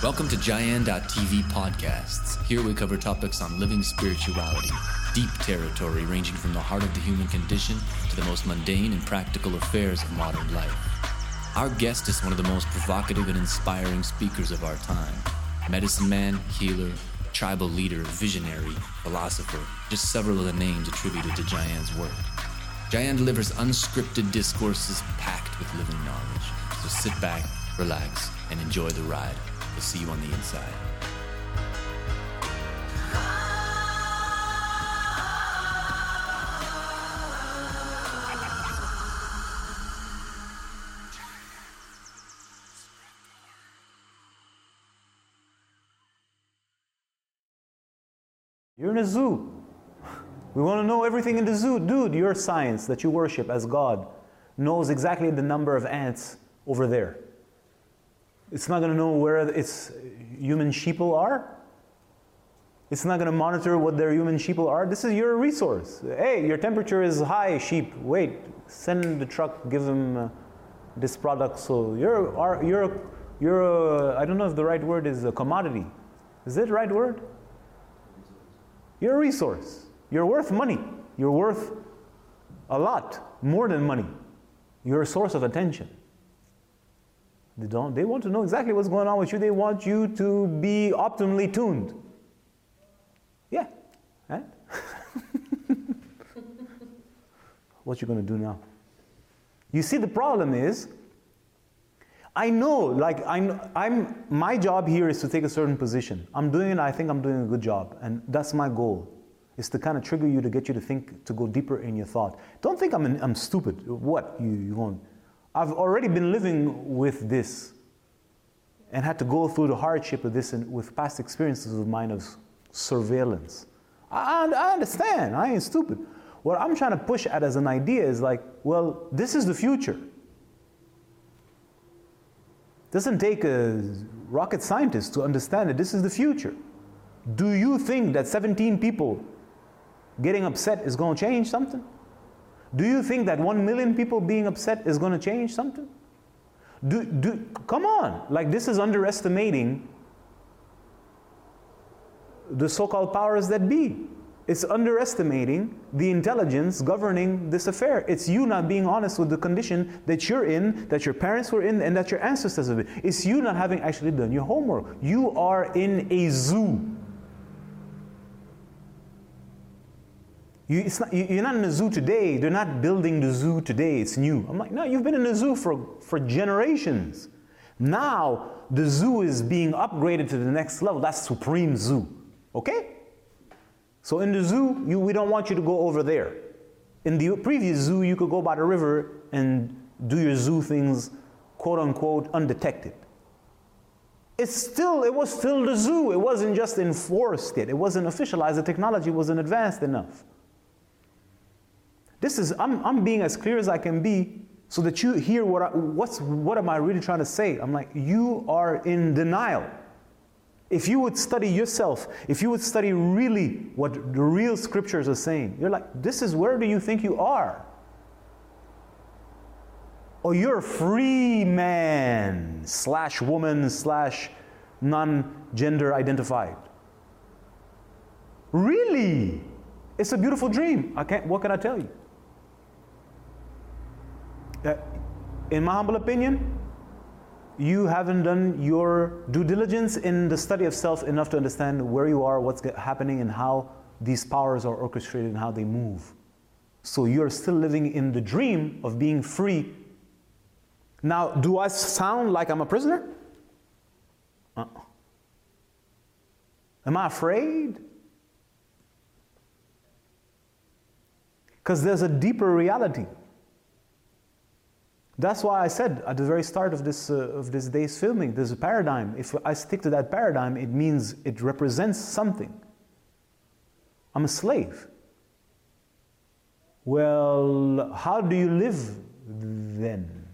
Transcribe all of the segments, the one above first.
Welcome to Gyan.tv podcasts. Here we cover topics on living spirituality, deep territory ranging from the heart of the human condition to the most mundane and practical affairs of modern life. Our guest is one of the most provocative and inspiring speakers of our time. Medicine man, healer, tribal leader, visionary, philosopher, just several of the names attributed to Gyan's work. Gyan delivers unscripted discourses packed with living knowledge. So sit back, relax, and enjoy the ride. We'll see you on the inside. You're in a zoo. We want to know everything in the zoo. Dude, your science that you worship as God knows exactly the number of ants over there. It's not going to know where its human sheeple are. It's not going to monitor what their human sheeple are. This is your resource. Hey, your temperature is high, sheep. Wait, send the truck, give them uh, this product. So you're, are, you're, you're a, I don't know if the right word is a commodity. Is it the right word? You're a resource. You're worth money. You're worth a lot, more than money. You're a source of attention. They don't. They want to know exactly what's going on with you. They want you to be optimally tuned. Yeah, what you going to do now? You see, the problem is, I know, like I'm, I'm, my job here is to take a certain position. I'm doing. I think I'm doing a good job, and that's my goal. Is to kind of trigger you to get you to think, to go deeper in your thought. Don't think I'm, I'm stupid. What you you going? I've already been living with this and had to go through the hardship of this and with past experiences of mine of surveillance. I, I understand, I ain't stupid. What I'm trying to push at as an idea is like, well, this is the future. Doesn't take a rocket scientist to understand that this is the future. Do you think that 17 people getting upset is going to change something? Do you think that 1 million people being upset is going to change something? Do, do, come on, like this is underestimating the so called powers that be. It's underestimating the intelligence governing this affair. It's you not being honest with the condition that you're in, that your parents were in, and that your ancestors have been. It's you not having actually done your homework. You are in a zoo. You, not, you, are not in a zoo today. They're not building the zoo today. It's new. I'm like, no, you've been in a zoo for, for generations. Now, the zoo is being upgraded to the next level. That's Supreme Zoo. Okay? So in the zoo, you, we don't want you to go over there. In the previous zoo, you could go by the river and do your zoo things, quote unquote, undetected. It's still, it was still the zoo. It wasn't just enforced yet. It wasn't officialized. The technology wasn't advanced enough. This is, I'm, I'm being as clear as I can be so that you hear what, I, what's, what am I really trying to say. I'm like, you are in denial. If you would study yourself, if you would study really what the real scriptures are saying, you're like, this is where do you think you are? Or you're a free man slash woman slash non-gender identified. Really? It's a beautiful dream. I can't, what can I tell you? In my humble opinion, you haven't done your due diligence in the study of self enough to understand where you are, what's happening, and how these powers are orchestrated and how they move. So you're still living in the dream of being free. Now, do I sound like I'm a prisoner? Uh-uh. Am I afraid? Because there's a deeper reality. That's why I said at the very start of this, uh, of this day's filming, there's a paradigm. If I stick to that paradigm, it means it represents something. I'm a slave. Well, how do you live then?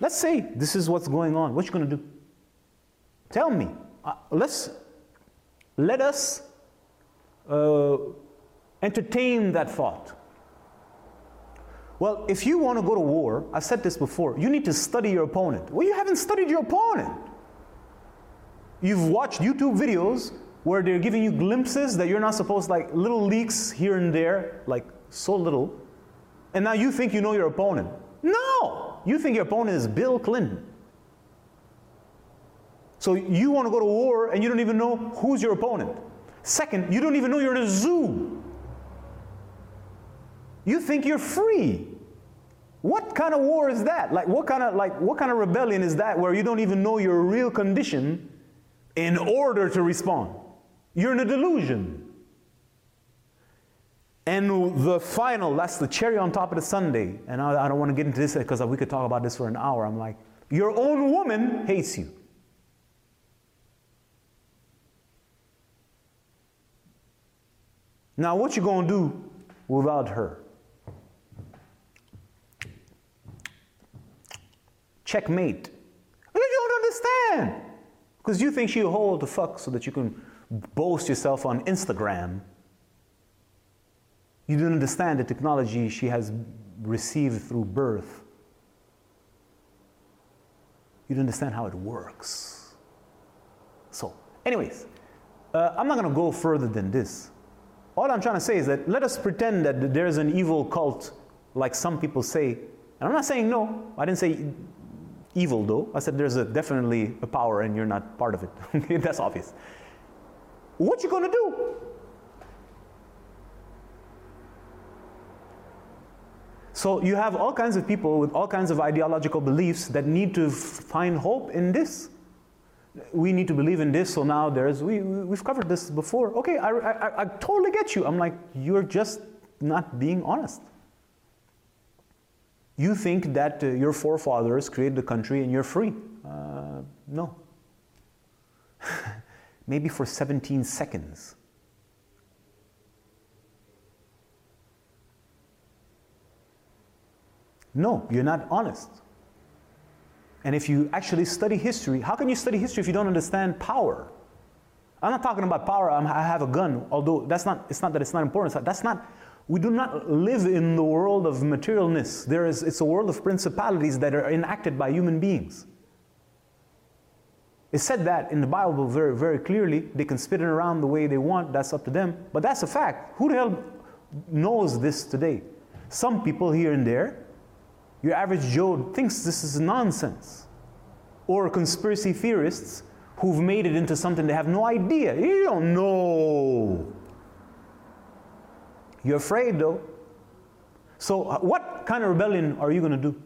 Let's say this is what's going on. What you going to do? Tell me. Uh, let's let us uh, entertain that thought. Well, if you want to go to war, I've said this before, you need to study your opponent. Well, you haven't studied your opponent. You've watched YouTube videos where they're giving you glimpses that you're not supposed, like little leaks here and there, like so little. And now you think you know your opponent. No! You think your opponent is Bill Clinton. So you want to go to war and you don't even know who's your opponent. Second, you don't even know you're in a zoo. You think you're free. What kind of war is that? Like what kind of like what kind of rebellion is that where you don't even know your real condition in order to respond? You're in a delusion. And the final, that's the cherry on top of the sundae. And I, I don't want to get into this because we could talk about this for an hour. I'm like, your own woman hates you. Now, what you gonna do without her? Checkmate. You don't understand. Because you think she'll hold the fuck so that you can boast yourself on Instagram. You don't understand the technology she has received through birth. You don't understand how it works. So, anyways, uh, I'm not going to go further than this. All I'm trying to say is that let us pretend that there's an evil cult, like some people say. And I'm not saying no. I didn't say evil though. I said there's a, definitely a power and you're not part of it. That's obvious. What you gonna do? So you have all kinds of people with all kinds of ideological beliefs that need to find hope in this. We need to believe in this, so now there's, we, we've covered this before. Okay, I, I, I totally get you. I'm like, you're just not being honest. You think that uh, your forefathers created the country and you're free. Uh, no. Maybe for 17 seconds. No, you're not honest. And if you actually study history, how can you study history if you don't understand power? I'm not talking about power, I'm, i have a gun, although that's not, it's not that it's not important. That's not we do not live in the world of materialness. There is, it's a world of principalities that are enacted by human beings. It said that in the Bible very, very clearly. They can spin it around the way they want, that's up to them. But that's a fact. Who the hell knows this today? Some people here and there, your average Joe thinks this is nonsense. Or conspiracy theorists who've made it into something they have no idea. You don't know. You're afraid though. So, uh, what kind of rebellion are you going to do?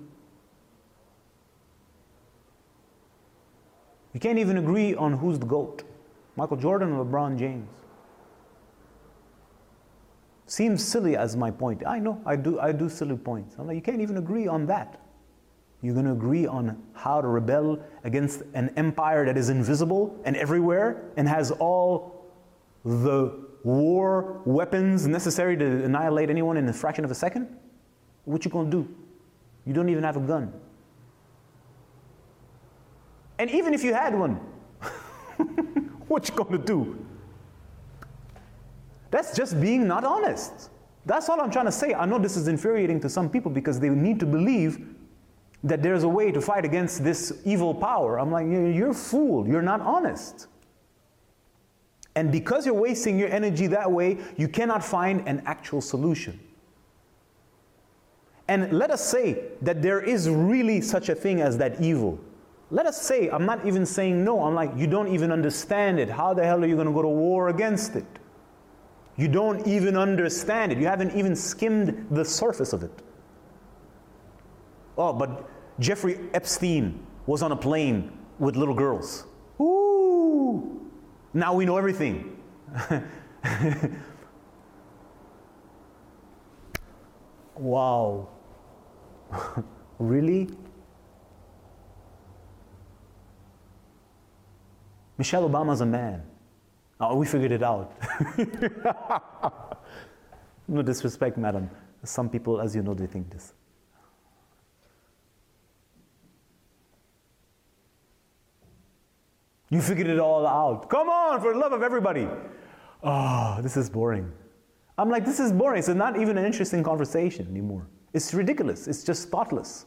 You can't even agree on who's the GOAT Michael Jordan or LeBron James. Seems silly as my point. I know, I do, I do silly points. I'm like, you can't even agree on that. You're going to agree on how to rebel against an empire that is invisible and everywhere and has all the war weapons necessary to annihilate anyone in a fraction of a second? What you gonna do? You don't even have a gun. And even if you had one, what you gonna do? That's just being not honest. That's all I'm trying to say. I know this is infuriating to some people because they need to believe that there's a way to fight against this evil power. I'm like, you're a fool. You're not honest. And because you're wasting your energy that way, you cannot find an actual solution. And let us say that there is really such a thing as that evil. Let us say, I'm not even saying no, I'm like, you don't even understand it. How the hell are you going to go to war against it? You don't even understand it. You haven't even skimmed the surface of it. Oh, but Jeffrey Epstein was on a plane with little girls. Now we know everything. wow. really? Michelle Obama's a man. Oh, we figured it out. no disrespect, madam. Some people, as you know, they think this. You figured it all out. Come on, for the love of everybody. Oh, this is boring. I'm like, this is boring. It's not even an interesting conversation anymore. It's ridiculous. It's just thoughtless.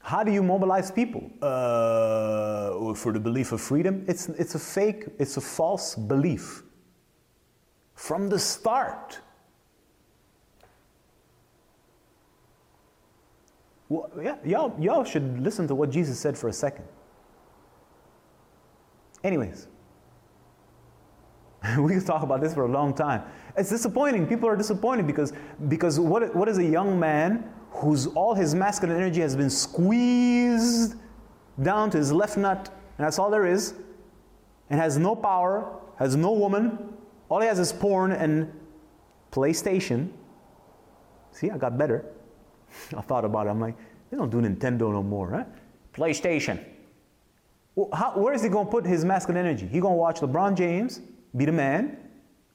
How do you mobilize people? Uh, for the belief of freedom? It's, it's a fake, it's a false belief. From the start. Well, yeah, y'all, y'all should listen to what Jesus said for a second. Anyways, we could talk about this for a long time. It's disappointing. People are disappointed because, because what, what is a young man whose all his masculine energy has been squeezed down to his left nut, and that's all there is, and has no power, has no woman, all he has is porn and PlayStation. See, I got better. I thought about it. I'm like, they don't do Nintendo no more, huh? PlayStation. Well, how, where is he going to put his masculine energy? He going to watch LeBron James be the man.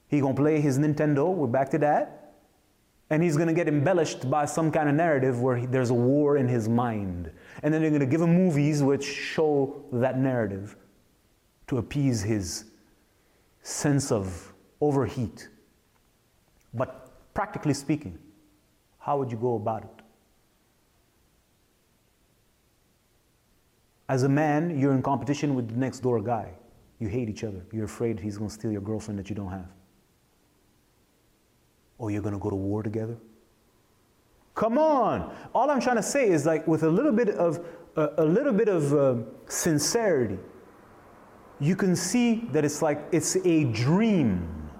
He going to play his Nintendo. We're back to that. And he's going to get embellished by some kind of narrative where he, there's a war in his mind. And then they're going to give him movies which show that narrative to appease his sense of overheat. But practically speaking, how would you go about it? As a man, you're in competition with the next door guy. You hate each other. You're afraid he's going to steal your girlfriend that you don't have or you're going to go to war together? Come on. All I'm trying to say is like with a little bit of a little bit of uh, sincerity, you can see that it's like it's a dream.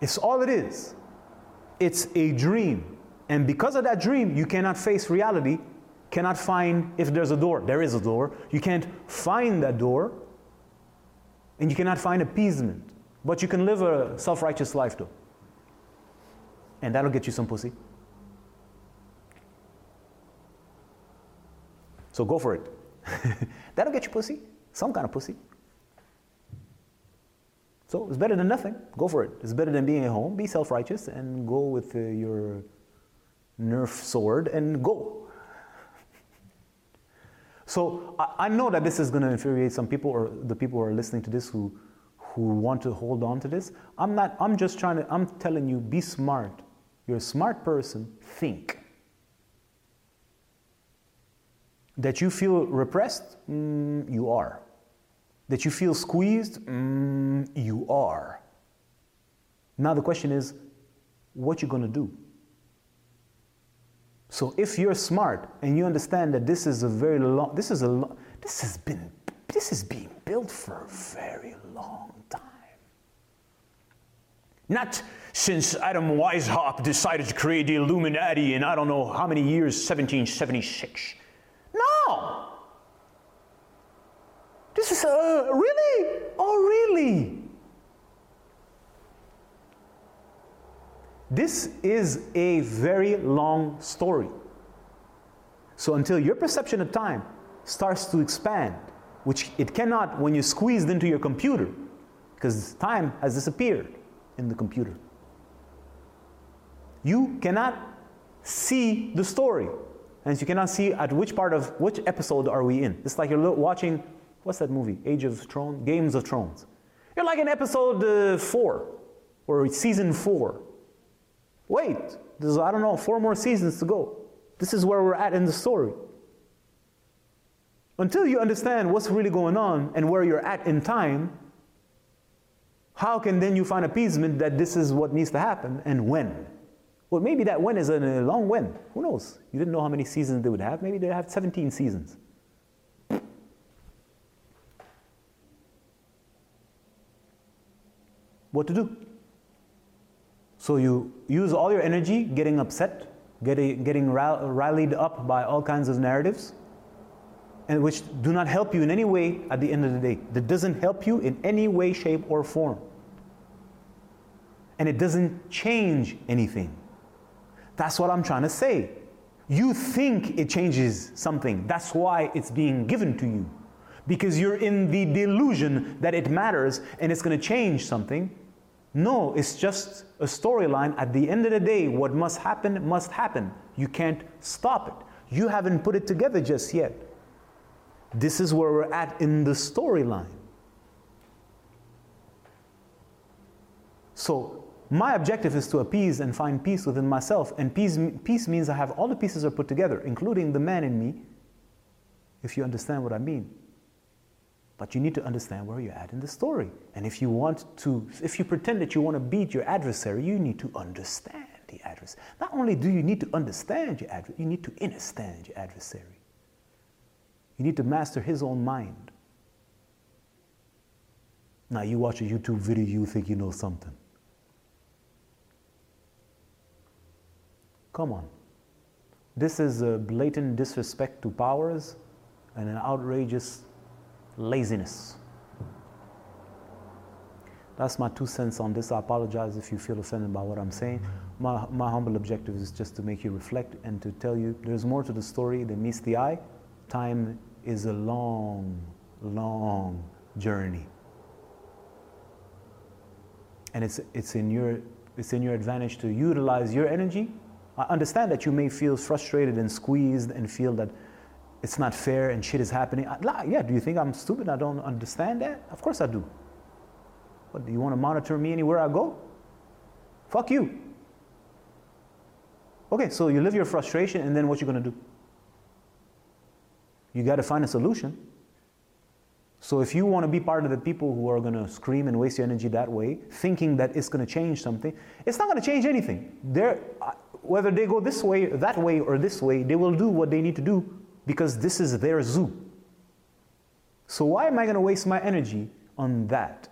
It's all it is. It's a dream. And because of that dream, you cannot face reality, cannot find if there's a door. There is a door. You can't find that door, and you cannot find appeasement. But you can live a self righteous life though. And that'll get you some pussy. So go for it. that'll get you pussy. Some kind of pussy. So it's better than nothing. Go for it. It's better than being at home. Be self righteous and go with uh, your Nerf sword and go. So I, I know that this is going to infuriate some people or the people who are listening to this who who want to hold on to this. I'm not, I'm just trying to, I'm telling you, be smart. You're a smart person, think. That you feel repressed, mm, you are. That you feel squeezed, mm, you are. Now the question is, what you gonna do? So if you're smart and you understand that this is a very long, this is a this has been, this is being built for a very long time. not since Adam Weishaupt decided to create the Illuminati in I don't know how many years, 1776. No! This is, uh, really? Oh, really? This is a very long story. So until your perception of time starts to expand, which it cannot when you're squeezed into your computer, because time has disappeared in the computer. You cannot see the story. And you cannot see at which part of which episode are we in. It's like you're watching what's that movie? Age of Thrones, Games of Thrones. You're like in episode uh, four or season four. Wait, there's I don't know four more seasons to go. This is where we're at in the story. Until you understand what's really going on and where you're at in time, how can then you find appeasement that this is what needs to happen and when? Well, maybe that when is a long when. Who knows? You didn't know how many seasons they would have. Maybe they have 17 seasons. What to do? So you use all your energy getting upset, getting, getting rallied up by all kinds of narratives, and which do not help you in any way at the end of the day. That doesn't help you in any way, shape, or form and it doesn't change anything. That's what I'm trying to say. You think it changes something. That's why it's being given to you. Because you're in the delusion that it matters and it's going to change something. No, it's just a storyline. At the end of the day, what must happen must happen. You can't stop it. You haven't put it together just yet. This is where we're at in the storyline. So My objective is to appease and find peace within myself. And peace, peace means I have all the pieces are put together, including the man in me, if you understand what I mean. But you need to understand where you're at in the story. And if you want to, if you pretend that you want to beat your adversary, you need to understand the adversary. Not only do you need to understand your adversary, you need to understand your adversary. You need to master his own mind. Now, you watch a YouTube video, you think you know something. Come on. This is a blatant disrespect to powers and an outrageous laziness. That's my two cents on this. I apologize if you feel offended by what I'm saying. My, my humble objective is just to make you reflect and to tell you there's more to the story than meets the eye. Time is a long, long journey. And it's, it's, in your, it's in your advantage to utilize your energy. I understand that you may feel frustrated and squeezed and feel that it's not fair and shit is happening. Yeah, do you think I'm stupid? I don't understand that? Of course I do. What, do you want to monitor me anywhere I go? Fuck you. Okay, so you live your frustration and then what you going to do? You got to find a solution. So if you want to be part of the people who are going to scream and waste your energy that way, thinking that it's going to change something, it's not going to change anything. They're, uh, whether they go this way, that way, or this way, they will do what they need to do because this is their zoo. So why am I going to waste my energy on that?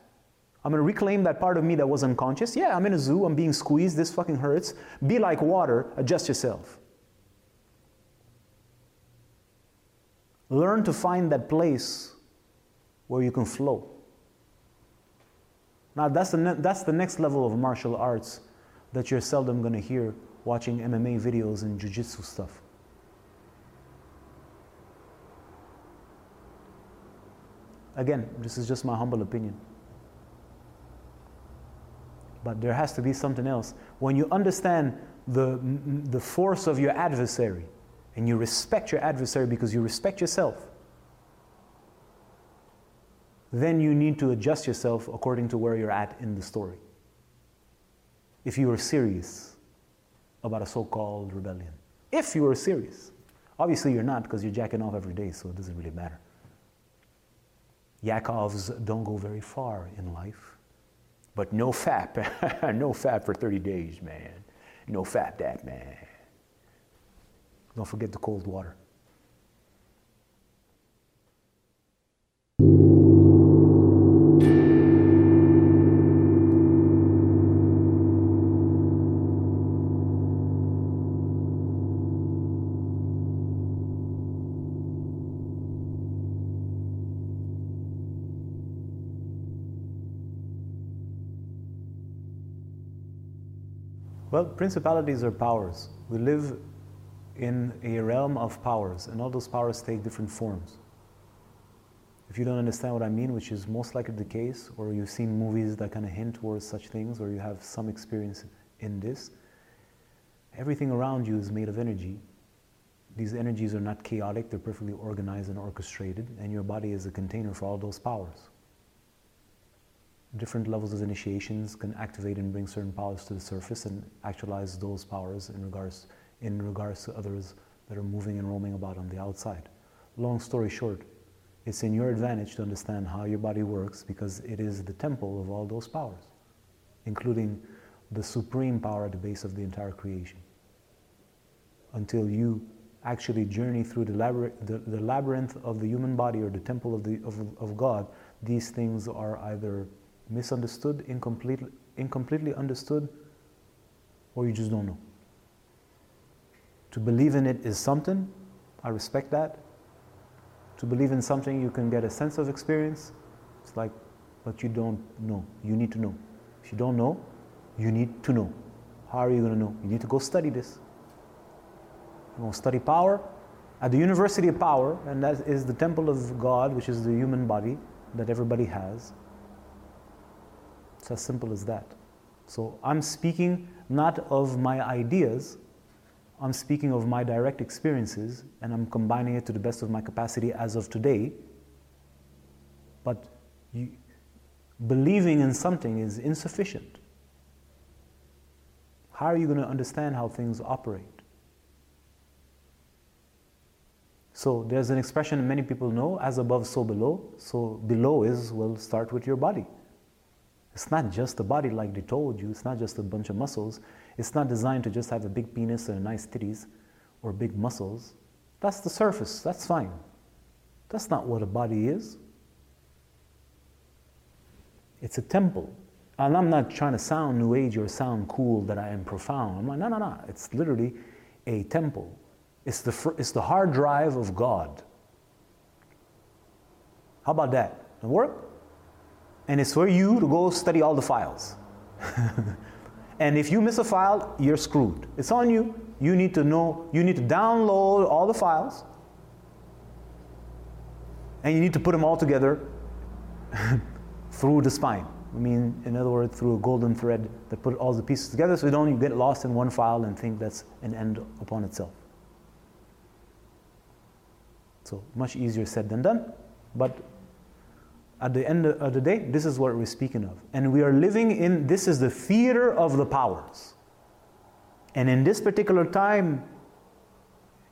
I'm going to reclaim that part of me that was unconscious. Yeah, I'm in a zoo, I'm being squeezed, this fucking hurts. Be like water, adjust yourself. Learn to find that place where you can flow. Now, that's the, ne- that's the next level of martial arts that you're seldom going to hear watching MMA videos and jiu jitsu stuff. Again, this is just my humble opinion. But there has to be something else. When you understand the, the force of your adversary and you respect your adversary because you respect yourself, then you need to adjust yourself according to where you're at in the story. If you are serious about a so called rebellion. If you are serious. Obviously, you're not because you're jacking off every day, so it doesn't really matter. Yakovs don't go very far in life. But no fap, no fap for 30 days, man. No fap that, man. Don't forget the cold water. Well, principalities are powers. We live in a realm of powers, and all those powers take different forms. If you don't understand what I mean, which is most likely the case, or you've seen movies that kind of hint towards such things, or you have some experience in this, everything around you is made of energy. These energies are not chaotic, they're perfectly organized and orchestrated, and your body is a container for all those powers different levels of initiations can activate and bring certain powers to the surface and actualize those powers in regards, in regards to others that are moving and roaming about on the outside. Long story short, it's in your advantage to understand how your body works because it is the temple of all those powers, including the supreme power at the base of the entire creation. Until you actually journey through the, labyrinth, the, the labyrinth of the human body or the temple of, the, of, of God, these things are either misunderstood, incompletely, incompletely understood, or you just don't know. To believe in it is something, I respect that. To believe in something, you can get a sense of experience. It's like, but you don't know. You need to know. If you don't know, you need to know. How are you going to know? You need to go study this. You're going to study power at the University of Power, and that is the temple of God, which is the human body that everybody has. It's as simple as that. So I'm speaking not of my ideas, I'm speaking of my direct experiences, and I'm combining it to the best of my capacity as of today. But you, believing in something is insufficient. how are you going to understand how things operate? So there's an expression many people know as above, so below. So below is, well, start with your body. It's not just the body like they told you, it's not just a bunch of muscles. It's not designed to just have a big penis and nice titties or big muscles. That's the surface, that's fine. That's not what a body is. It's a temple. And I'm not trying to sound new age or sound cool that I am profound. I'm like, no, no, no. It's literally a temple. It's the, it's the hard drive of God. How about that? It work? And it's for you to go study all the files. and if you miss a file, you're screwed. It's on you. You need to know, you need to download all the files. And you need to put them all together through the spine. I mean, in other words, through a golden thread that put all the pieces together so you don't get lost in one file and think that's an end upon itself. So, much easier said than done. But at the end of the day, this is what we're speaking of. And we are living in this is the theater of the powers. And in this particular time,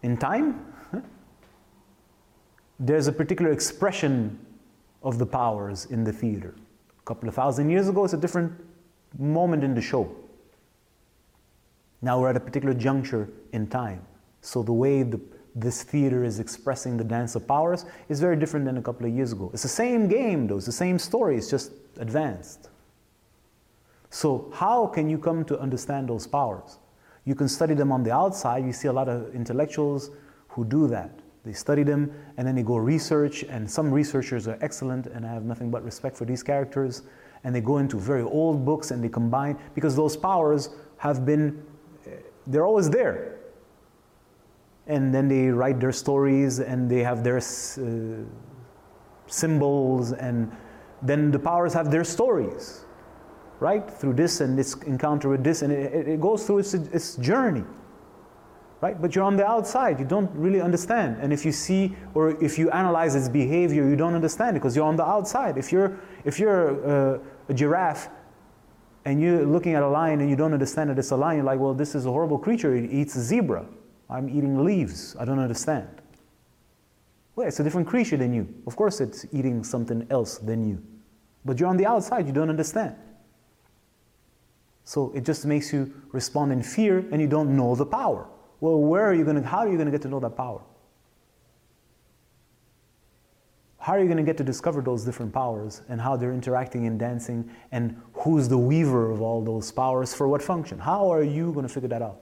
in time, there's a particular expression of the powers in the theater. A couple of thousand years ago, it's a different moment in the show. Now we're at a particular juncture in time. So the way the, this theater is expressing the dance of powers is very different than a couple of years ago. It's the same game, though, it's the same story, it's just advanced. So, how can you come to understand those powers? You can study them on the outside. You see a lot of intellectuals who do that. They study them and then they go research, and some researchers are excellent, and I have nothing but respect for these characters. And they go into very old books and they combine, because those powers have been, they're always there. And then they write their stories and they have their uh, symbols, and then the powers have their stories, right? Through this and this encounter with this, and it, it goes through its, its journey right? But you're on the outside, you don't really understand. And if you see or if you analyze its behavior, you don't understand it because you're on the outside. If you're, if you're a, a giraffe and you're looking at a lion and you don't understand that it's a lion, you're like, well, this is a horrible creature. It eats a zebra. I'm eating leaves. I don't understand. Well, it's a different creature than you. Of course, it's eating something else than you. But you're on the outside, you don't understand. So it just makes you respond in fear and you don't know the power. Well, where are you going to, how are you going to get to know that power? How are you going to get to discover those different powers and how they're interacting and dancing and who's the weaver of all those powers for what function? How are you going to figure that out?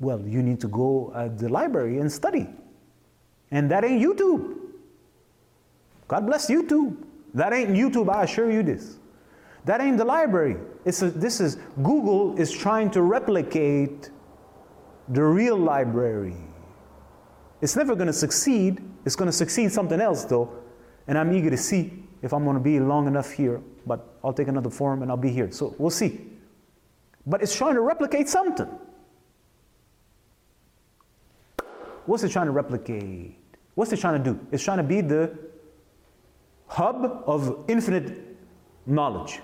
Well, you need to go at the library and study. And that ain't YouTube. God bless YouTube. That ain't YouTube, I assure you this. That ain't the library. It's a, this is Google is trying to replicate the real library. It's never going to succeed. It's going to succeed something else though, and I'm eager to see if I'm going to be long enough here. But I'll take another form and I'll be here. So we'll see. But it's trying to replicate something. What's it trying to replicate? What's it trying to do? It's trying to be the hub of infinite knowledge.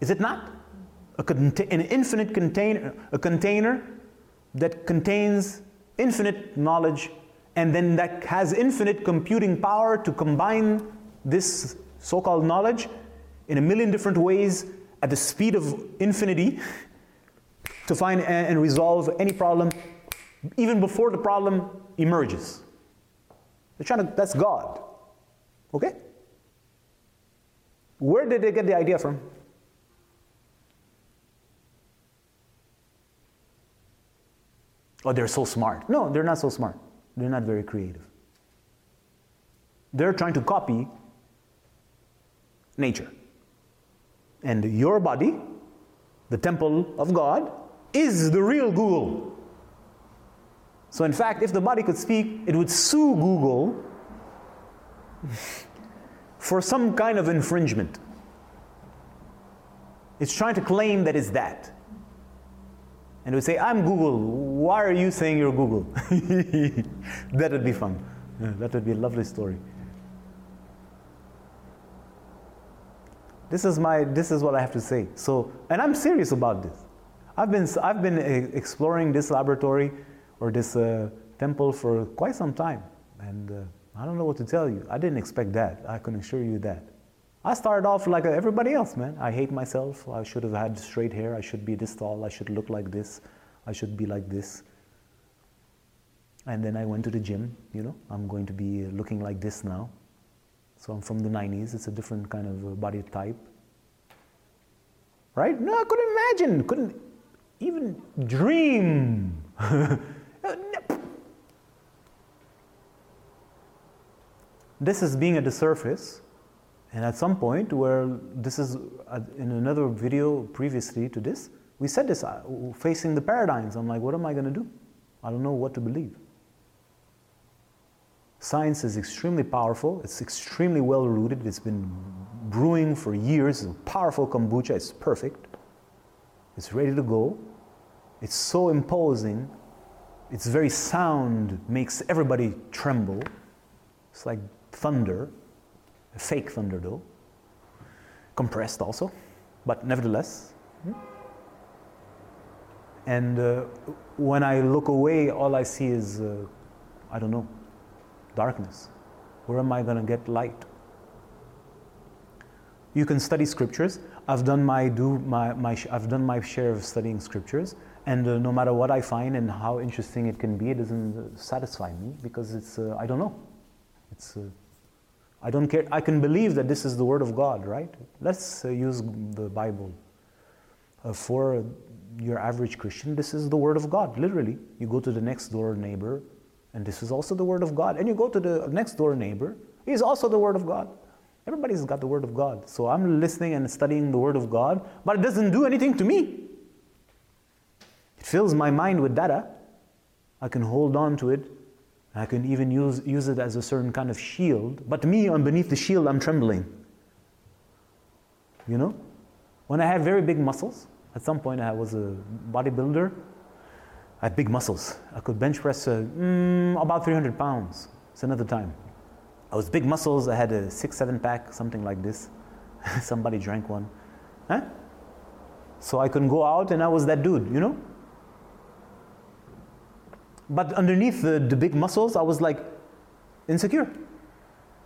Is it not? an infinite container, a container that contains infinite knowledge and then that has infinite computing power to combine this so called knowledge in a million different ways at the speed of infinity to find and resolve any problem even before the problem emerges. They're trying to, that's God. Okay? Where did they get the idea from? Oh, they're so smart. No, they're not so smart. They're not very creative. They're trying to copy nature. And your body, the temple of God, is the real Google. So, in fact, if the body could speak, it would sue Google for some kind of infringement. It's trying to claim that it's that and it would say, I'm Google. Why are you saying you're Google? that would be fun. That would be a lovely story. This is my this is what I have to say. So, and I'm serious about this. I've been I've been uh, exploring this laboratory or this uh, temple for quite some time, and uh, I don't know what to tell you. I didn't expect that. I can assure you that. I started off like everybody else, man. I hate myself. I should have had straight hair. I should be this tall. I should look like this. I should be like this. And then I went to the gym, you know. I'm going to be looking like this now. So I'm from the 90s. It's a different kind of uh, body type. Right? No, I couldn't imagine. Couldn't even dream. this is being at the surface and at some point, where this is uh, in another video previously to this, we said this uh, facing the paradigms. I'm like, what am I going to do? I don't know what to believe. Science is extremely powerful, it's extremely well rooted, it's been brewing for years. It's powerful kombucha, it's perfect, it's ready to go. It's so imposing, it's very sound, makes everybody tremble. It's like thunder fake thunder though, compressed also, but nevertheless. Hmm? And uh, when I look away, all I see is, uh, I don't know, darkness. Where am I going to get light? You can study scriptures. I've done my do my, my I've done my share of studying scriptures, and uh, no matter what I find and how interesting it can be, it doesn't satisfy me because it's uh, I don't know. It's uh, I don't care. I can believe that this is the Word of God, right? Let's uh, use the Bible. Uh, for your average Christian, this is the Word of God, literally. You go to the next door neighbor, and this is also the Word of God. And you go to the next door neighbor, he's also the Word of God. Everybody's got the Word of God. So I'm listening and studying the Word of God, but it doesn't do anything to me. It fills my mind with data. I can hold on to it I can even use, use it as a certain kind of shield. But me, underneath the shield, I'm trembling. You know? When I had very big muscles, at some point I was a bodybuilder, I had big muscles. I could bench press uh, mm, about 300 pounds. It's another time. I was big muscles. I had a six, seven pack, something like this. Somebody drank one. Huh? So I couldn't go out, and I was that dude, you know? But underneath the, the big muscles, I was like insecure.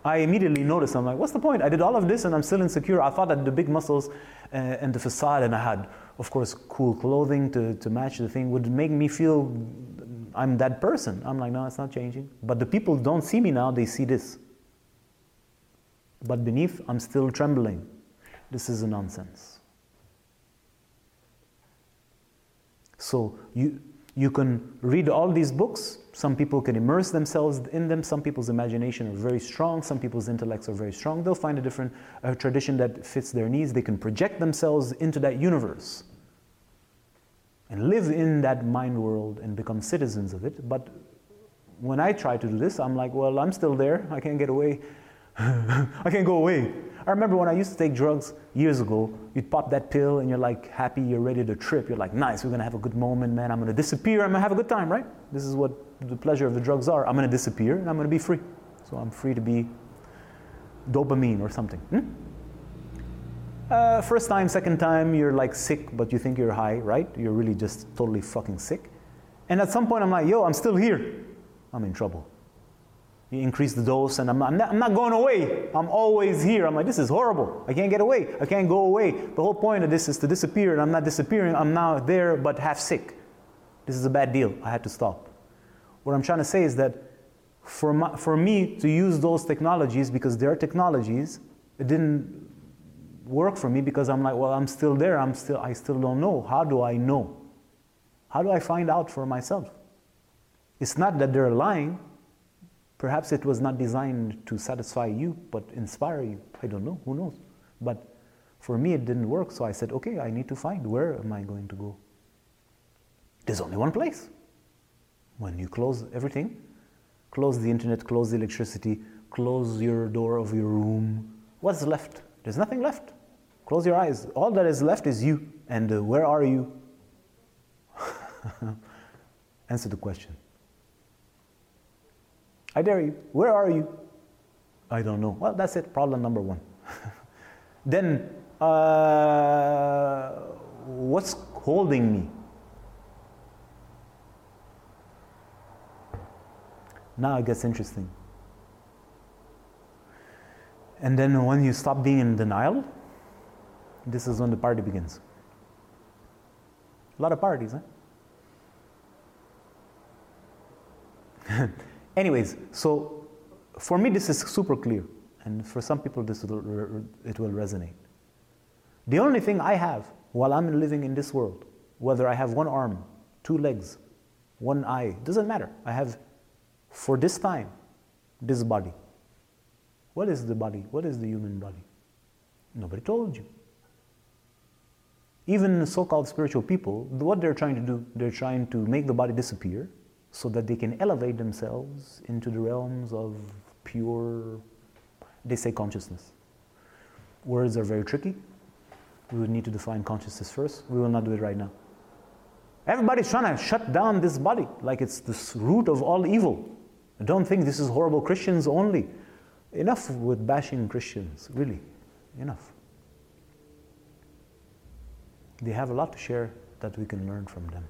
I immediately noticed, I'm like, what's the point? I did all of this and I'm still insecure. I thought that the big muscles uh, and the facade, and I had, of course, cool clothing to, to match the thing, would make me feel I'm that person. I'm like, no, it's not changing. But the people don't see me now, they see this. But beneath, I'm still trembling. This is a nonsense. So you, you can read all these books. Some people can immerse themselves in them. Some people's imagination are very strong. Some people's intellects are very strong. They'll find a different uh, tradition that fits their needs. They can project themselves into that universe and live in that mind world and become citizens of it. But when I try to do this, I'm like, well, I'm still there. I can't get away. I can't go away. I remember when I used to take drugs years ago, you'd pop that pill and you're like happy, you're ready to trip. You're like, nice, we're gonna have a good moment, man. I'm gonna disappear, I'm gonna have a good time, right? This is what the pleasure of the drugs are. I'm gonna disappear and I'm gonna be free. So I'm free to be dopamine or something. Hmm? Uh, first time, second time, you're like sick, but you think you're high, right? You're really just totally fucking sick. And at some point, I'm like, yo, I'm still here. I'm in trouble. Increase the dose, and I'm not, I'm not, I'm not going away. I'm always here. I'm like, this is horrible. I can't get away. I can't go away. The whole point of this is to disappear, and I'm not disappearing. I'm now there, but half sick. This is a bad deal. I had to stop. What I'm trying to say is that for, my, for me to use those technologies, because they're technologies, it didn't work for me because I'm like, well, I'm still there. I'm still, I still don't know. How do I know? How do I find out for myself? It's not that they're lying. Perhaps it was not designed to satisfy you, but inspire you. I don't know, who knows? But for me, it didn't work, so I said, okay, I need to find where am I going to go? There's only one place. When you close everything, close the internet, close the electricity, close your door of your room, what's left? There's nothing left. Close your eyes. All that is left is you. And uh, where are you? Answer the question. I dare you. Where are you? I don't know. Well, that's it. Problem number one. then uh, what's holding me? Now it gets interesting. And then when you stop being in denial, this is when the party begins. A lot of parties, huh? Anyways, so for me, this is super clear. And for some people, this will, it will resonate. The only thing I have while I'm living in this world, whether I have one arm, two legs, one eye, doesn't matter. I have, for this time, this body. What is the body? What is the human body? Nobody told you. Even so called spiritual people, what they're trying to do, they're trying to make the body disappear so that they can elevate themselves into the realms of pure, they say consciousness. Words are very tricky. We would need to define consciousness first. We will not do it right now. Everybody's trying to shut down this body like it's the root of all evil. Don't think this is horrible Christians only. Enough with bashing Christians, really. Enough. They have a lot to share that we can learn from them.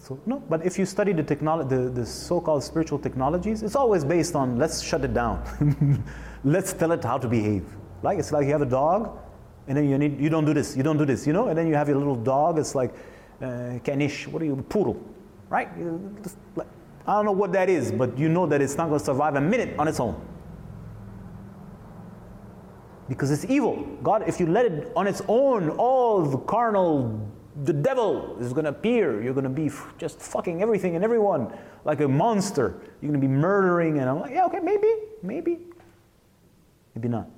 So, no, but if you study the, technolo- the, the so called spiritual technologies, it's always based on let's shut it down. let's tell it how to behave. Like it's like you have a dog, and then you need, you don't do this, you don't do this, you know, and then you have your little dog, it's like uh, caniche, what are you, poodle, right? I don't know what that is, but you know that it's not going to survive a minute on its own. Because it's evil. God, if you let it on its own, all the carnal, the devil is going to appear. You're going to be just fucking everything and everyone like a monster. You're going to be murdering. And I'm like, yeah, okay, maybe, maybe, maybe not.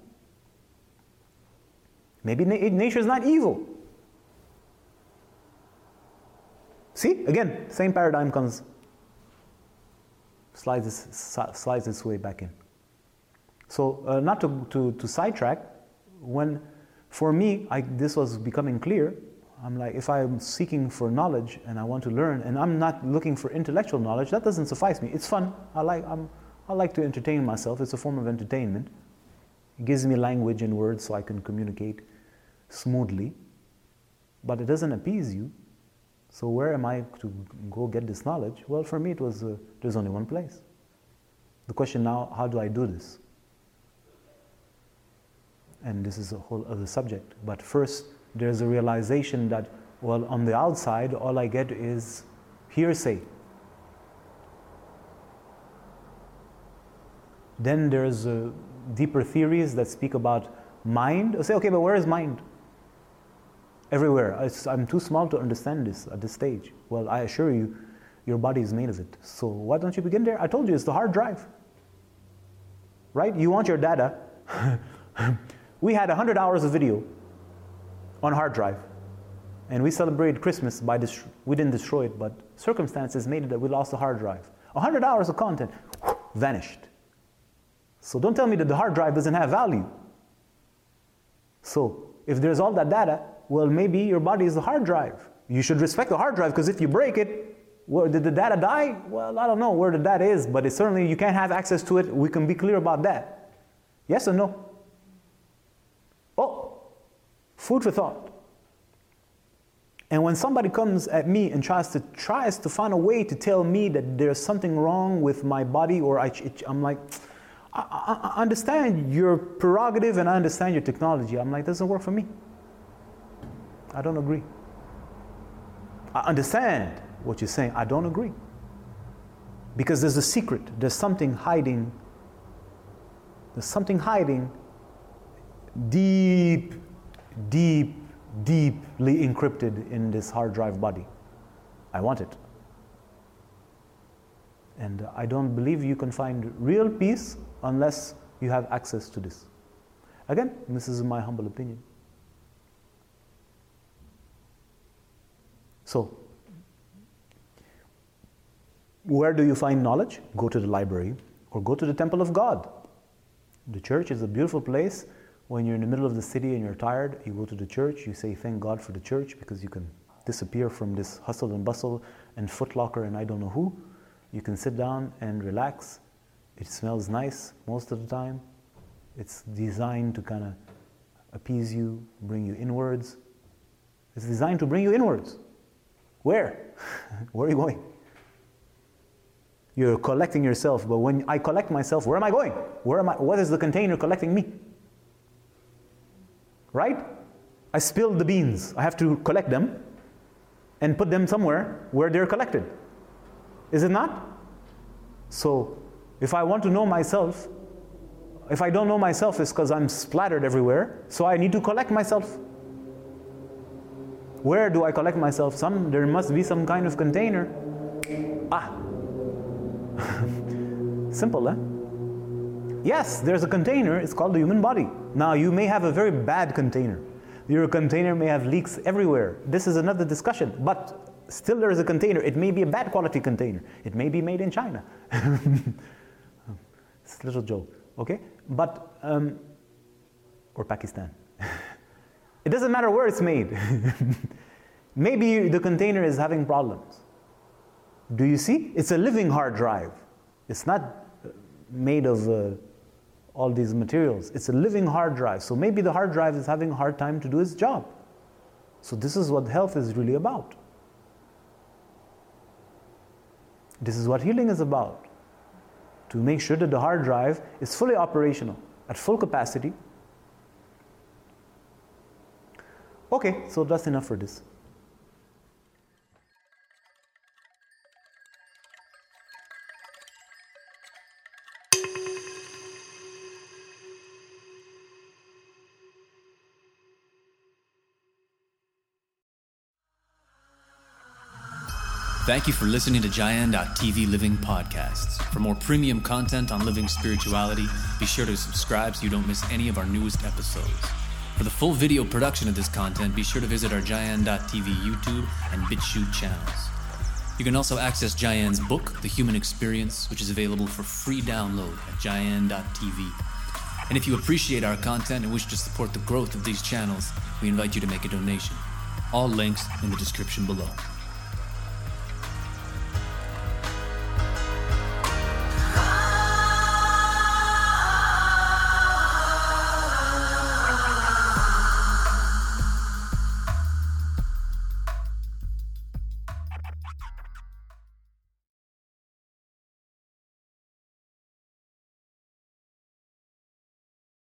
Maybe na- nature is not evil. See, again, same paradigm comes slides, its, slides its way back in. So, uh, not to, to, to, sidetrack, when for me, I, this was becoming clear, I'm like, if I'm seeking for knowledge and I want to learn, and I'm not looking for intellectual knowledge, that doesn't suffice me. It's fun. I like, I'm, I like to entertain myself. It's a form of entertainment. It gives me language and words so I can communicate smoothly. But it doesn't appease you. So where am I to go get this knowledge? Well, for me, it was uh, there's only one place. The question now, how do I do this? And this is a whole other subject. But first, there's a realization that, well, on the outside, all I get is hearsay. Then there's uh, deeper theories that speak about mind. I say, okay, but where is mind? everywhere. I'm too small to understand this at this stage. Well, I assure you, your body is made of it. So why don't you begin there? I told you it's the hard drive. Right? You want your data. we had 100 hours of video on hard drive. And we celebrated Christmas by this. We didn't destroy it, but circumstances made it that we lost the hard drive. 100 hours of content vanished. So don't tell me that the hard drive doesn't have value. So if there's all that data, well, maybe your body is the hard drive. You should respect the hard drive because if you break it, well, did the data die? Well, I don't know where the data is, but certainly you can't have access to it. We can be clear about that. Yes or no? Food for thought. And when somebody comes at me and tries to tries to find a way to tell me that there's something wrong with my body, or I, am like, I, I understand your prerogative and I understand your technology. I'm like, doesn't work for me. I don't agree. I understand what you're saying. I don't agree. Because there's a secret, there's something hiding. There's something hiding deep, deep, deeply encrypted in this hard drive body. I want it. And I don't believe you can find real peace unless you have access to this. Again, this is my humble opinion. So, where do you find knowledge? Go to the library or go to the temple of God. The church is a beautiful place. When you're in the middle of the city and you're tired, you go to the church, you say, Thank God for the church because you can disappear from this hustle and bustle and footlocker and I don't know who. You can sit down and relax. It smells nice most of the time. It's designed to kind of appease you, bring you inwards. It's designed to bring you inwards. Where? where are you going? You're collecting yourself, but when I collect myself, where am I going? Where am I? What is the container collecting me? Right? I spilled the beans. I have to collect them and put them somewhere where they're collected. Is it not? So, if I want to know myself, if I don't know myself, it's because I'm splattered everywhere. So I need to collect myself. Where do I collect myself? Some there must be some kind of container. Ah. Simple, eh? Yes, there's a container, it's called the human body. Now you may have a very bad container. Your container may have leaks everywhere. This is another discussion. But still there is a container. It may be a bad quality container. It may be made in China. it's a little joke, okay? But, um, or Pakistan. it doesn't matter where it's made. Maybe the container is having problems. Do you see? It's a living hard drive. It's not made of uh, all these materials. It's a living hard drive. So maybe the hard drive is having a hard time to do its job. So this is what health is really about. This is what healing is about. To make sure that the hard drive is fully operational, at full capacity. Okay, so that's enough for this. Thank you for listening to Gyan.tv Living Podcasts. For more premium content on living spirituality, be sure to subscribe so you don't miss any of our newest episodes. For the full video production of this content, be sure to visit our Gyan.tv YouTube and BitChute channels. You can also access Gyan's book, The Human Experience, which is available for free download at Gyan.tv. And if you appreciate our content and wish to support the growth of these channels, we invite you to make a donation. All links in the description below.